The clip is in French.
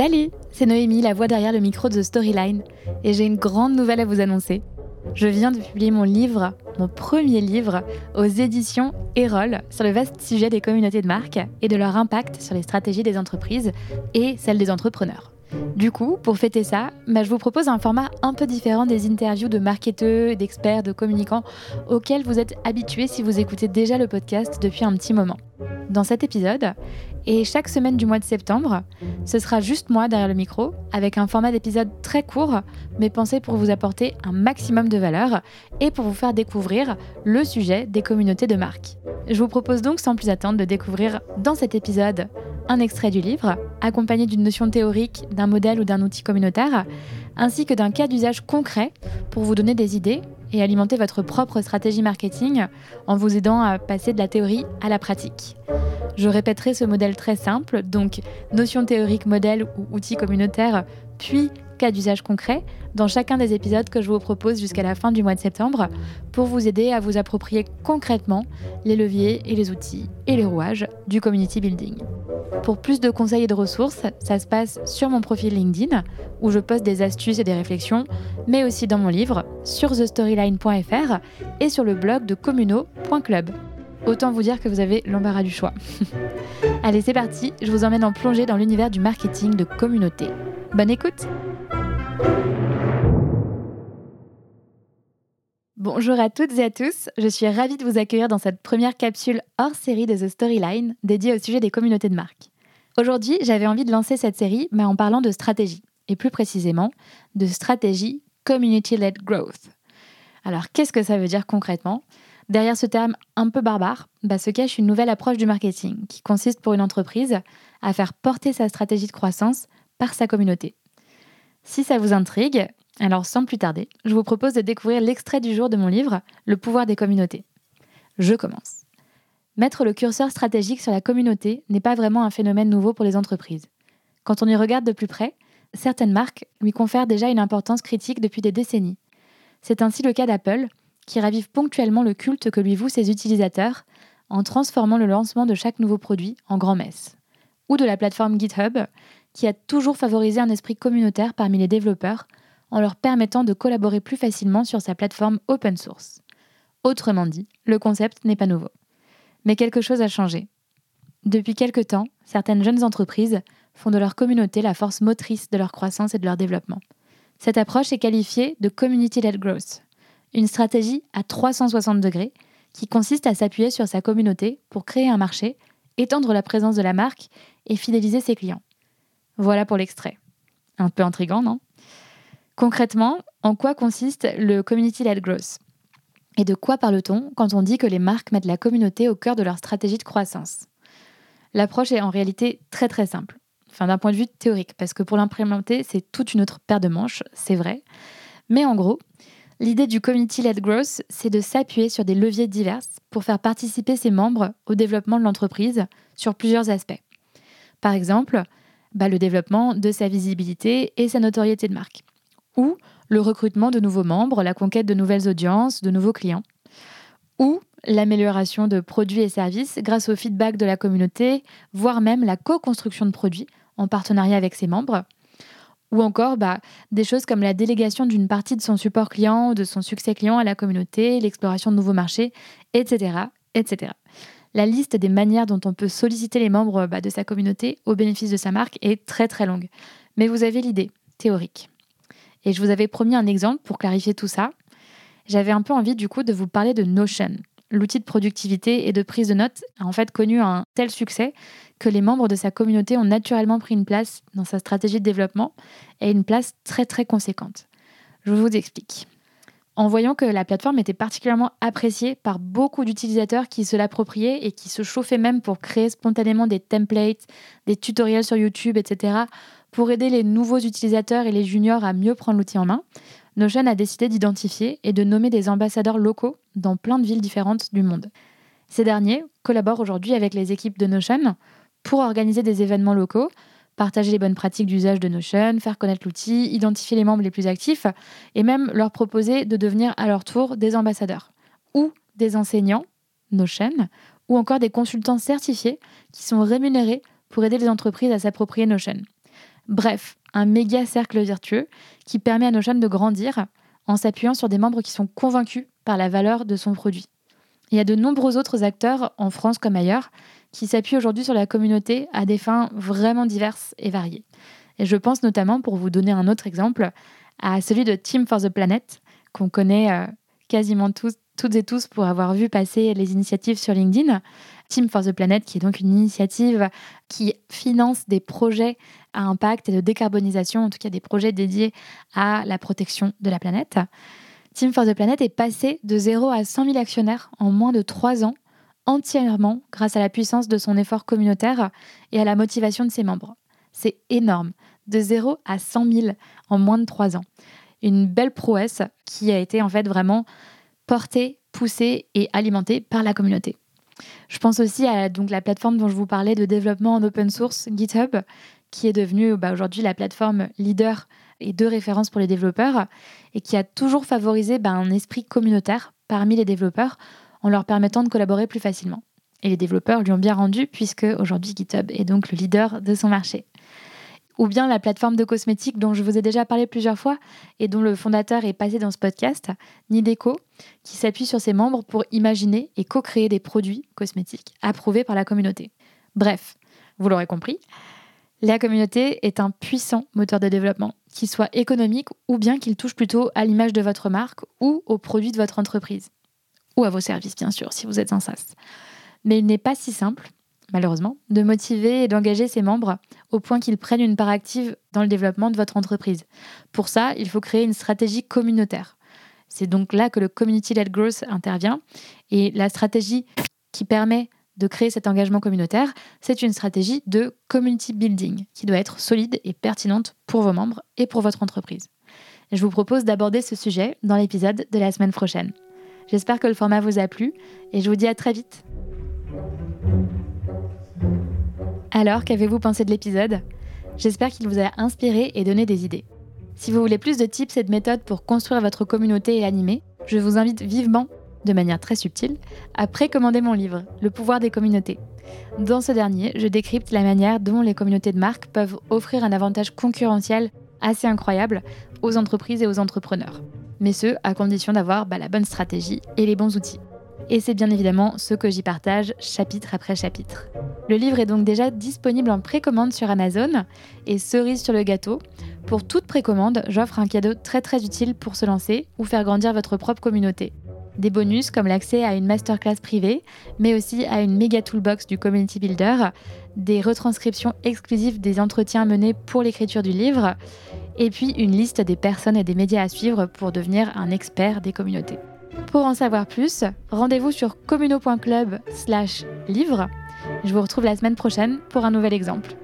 Salut, c'est Noémie, la voix derrière le micro de The Storyline, et j'ai une grande nouvelle à vous annoncer. Je viens de publier mon livre, mon premier livre, aux éditions Erol sur le vaste sujet des communautés de marque et de leur impact sur les stratégies des entreprises et celles des entrepreneurs. Du coup, pour fêter ça, bah, je vous propose un format un peu différent des interviews de marketeurs, d'experts, de communicants auxquels vous êtes habitués si vous écoutez déjà le podcast depuis un petit moment. Dans cet épisode, et chaque semaine du mois de septembre, ce sera juste moi derrière le micro, avec un format d'épisode très court, mais pensé pour vous apporter un maximum de valeur et pour vous faire découvrir le sujet des communautés de marque. Je vous propose donc sans plus attendre de découvrir dans cet épisode un extrait du livre, accompagné d'une notion théorique, d'un modèle ou d'un outil communautaire, ainsi que d'un cas d'usage concret pour vous donner des idées et alimenter votre propre stratégie marketing en vous aidant à passer de la théorie à la pratique. Je répéterai ce modèle très simple, donc notion théorique, modèle ou outil communautaire, puis cas d'usage concret dans chacun des épisodes que je vous propose jusqu'à la fin du mois de septembre pour vous aider à vous approprier concrètement les leviers et les outils et les rouages du community building. Pour plus de conseils et de ressources, ça se passe sur mon profil LinkedIn où je poste des astuces et des réflexions, mais aussi dans mon livre sur thestoryline.fr et sur le blog de communo.club. Autant vous dire que vous avez l'embarras du choix. Allez, c'est parti, je vous emmène en plongée dans l'univers du marketing de communauté. Bonne écoute Bonjour à toutes et à tous, je suis ravie de vous accueillir dans cette première capsule hors série de The Storyline dédiée au sujet des communautés de marque. Aujourd'hui, j'avais envie de lancer cette série mais en parlant de stratégie, et plus précisément de stratégie Community-led Growth. Alors qu'est-ce que ça veut dire concrètement? Derrière ce terme un peu barbare bah, se cache une nouvelle approche du marketing qui consiste pour une entreprise à faire porter sa stratégie de croissance par sa communauté. Si ça vous intrigue, alors sans plus tarder, je vous propose de découvrir l'extrait du jour de mon livre Le pouvoir des communautés. Je commence. Mettre le curseur stratégique sur la communauté n'est pas vraiment un phénomène nouveau pour les entreprises. Quand on y regarde de plus près, certaines marques lui confèrent déjà une importance critique depuis des décennies. C'est ainsi le cas d'Apple, qui ravive ponctuellement le culte que lui vouent ses utilisateurs en transformant le lancement de chaque nouveau produit en grand-messe. Ou de la plateforme GitHub, qui a toujours favorisé un esprit communautaire parmi les développeurs en leur permettant de collaborer plus facilement sur sa plateforme open source. Autrement dit, le concept n'est pas nouveau. Mais quelque chose a changé. Depuis quelque temps, certaines jeunes entreprises font de leur communauté la force motrice de leur croissance et de leur développement. Cette approche est qualifiée de Community-led Growth, une stratégie à 360 degrés qui consiste à s'appuyer sur sa communauté pour créer un marché, étendre la présence de la marque et fidéliser ses clients. Voilà pour l'extrait. Un peu intrigant, non? Concrètement, en quoi consiste le Community-led Growth? Et de quoi parle-t-on quand on dit que les marques mettent la communauté au cœur de leur stratégie de croissance? L'approche est en réalité très très simple. Enfin, d'un point de vue théorique, parce que pour l'implémenter, c'est toute une autre paire de manches, c'est vrai. Mais en gros, l'idée du Community-led Growth, c'est de s'appuyer sur des leviers divers pour faire participer ses membres au développement de l'entreprise sur plusieurs aspects. Par exemple, bah, le développement de sa visibilité et sa notoriété de marque. Ou le recrutement de nouveaux membres, la conquête de nouvelles audiences, de nouveaux clients. Ou l'amélioration de produits et services grâce au feedback de la communauté, voire même la co-construction de produits en partenariat avec ses membres. Ou encore bah, des choses comme la délégation d'une partie de son support client ou de son succès client à la communauté, l'exploration de nouveaux marchés, etc. etc. La liste des manières dont on peut solliciter les membres bah, de sa communauté au bénéfice de sa marque est très très longue. Mais vous avez l'idée, théorique. Et je vous avais promis un exemple pour clarifier tout ça. J'avais un peu envie du coup de vous parler de Notion. L'outil de productivité et de prise de notes a en fait connu un tel succès que les membres de sa communauté ont naturellement pris une place dans sa stratégie de développement et une place très très conséquente. Je vous explique en voyant que la plateforme était particulièrement appréciée par beaucoup d'utilisateurs qui se l'appropriaient et qui se chauffaient même pour créer spontanément des templates, des tutoriels sur YouTube, etc., pour aider les nouveaux utilisateurs et les juniors à mieux prendre l'outil en main, Notion a décidé d'identifier et de nommer des ambassadeurs locaux dans plein de villes différentes du monde. Ces derniers collaborent aujourd'hui avec les équipes de Notion pour organiser des événements locaux, partager les bonnes pratiques d'usage de Notion, faire connaître l'outil, identifier les membres les plus actifs et même leur proposer de devenir à leur tour des ambassadeurs ou des enseignants Notion ou encore des consultants certifiés qui sont rémunérés pour aider les entreprises à s'approprier Notion. Bref, un méga cercle vertueux qui permet à Notion de grandir en s'appuyant sur des membres qui sont convaincus par la valeur de son produit. Il y a de nombreux autres acteurs, en France comme ailleurs, qui s'appuient aujourd'hui sur la communauté à des fins vraiment diverses et variées. Et je pense notamment, pour vous donner un autre exemple, à celui de Team for the Planet, qu'on connaît euh, quasiment toutes et tous pour avoir vu passer les initiatives sur LinkedIn. Team for the Planet, qui est donc une initiative qui finance des projets à impact et de décarbonisation, en tout cas des projets dédiés à la protection de la planète. Team for the Planet est passé de 0 à 100 000 actionnaires en moins de 3 ans, entièrement grâce à la puissance de son effort communautaire et à la motivation de ses membres. C'est énorme, de 0 à 100 000 en moins de 3 ans. Une belle prouesse qui a été en fait vraiment portée, poussée et alimentée par la communauté. Je pense aussi à donc, la plateforme dont je vous parlais de développement en open source, GitHub, qui est devenue bah, aujourd'hui la plateforme leader et de référence pour les développeurs et qui a toujours favorisé bah, un esprit communautaire parmi les développeurs en leur permettant de collaborer plus facilement. Et les développeurs lui ont bien rendu puisque aujourd'hui GitHub est donc le leader de son marché. Ou bien la plateforme de cosmétiques dont je vous ai déjà parlé plusieurs fois et dont le fondateur est passé dans ce podcast, Nideco, qui s'appuie sur ses membres pour imaginer et co-créer des produits cosmétiques approuvés par la communauté. Bref, vous l'aurez compris, la communauté est un puissant moteur de développement, qu'il soit économique ou bien qu'il touche plutôt à l'image de votre marque ou aux produits de votre entreprise. Ou à vos services, bien sûr, si vous êtes un SaaS. Mais il n'est pas si simple, malheureusement, de motiver et d'engager ses membres au point qu'ils prennent une part active dans le développement de votre entreprise. Pour ça, il faut créer une stratégie communautaire. C'est donc là que le Community-led Growth intervient. Et la stratégie qui permet de créer cet engagement communautaire, c'est une stratégie de community building qui doit être solide et pertinente pour vos membres et pour votre entreprise. je vous propose d'aborder ce sujet dans l'épisode de la semaine prochaine. J'espère que le format vous a plu et je vous dis à très vite. Alors, qu'avez-vous pensé de l'épisode? J'espère qu'il vous a inspiré et donné des idées. Si vous voulez plus de tips et de méthodes pour construire votre communauté et l'animer, je vous invite vivement de manière très subtile, à précommander mon livre, Le pouvoir des communautés. Dans ce dernier, je décrypte la manière dont les communautés de marque peuvent offrir un avantage concurrentiel assez incroyable aux entreprises et aux entrepreneurs. Mais ce, à condition d'avoir bah, la bonne stratégie et les bons outils. Et c'est bien évidemment ce que j'y partage chapitre après chapitre. Le livre est donc déjà disponible en précommande sur Amazon et cerise sur le gâteau. Pour toute précommande, j'offre un cadeau très très utile pour se lancer ou faire grandir votre propre communauté. Des bonus comme l'accès à une masterclass privée, mais aussi à une méga toolbox du Community Builder, des retranscriptions exclusives des entretiens menés pour l'écriture du livre, et puis une liste des personnes et des médias à suivre pour devenir un expert des communautés. Pour en savoir plus, rendez-vous sur communo.club/livre. Je vous retrouve la semaine prochaine pour un nouvel exemple.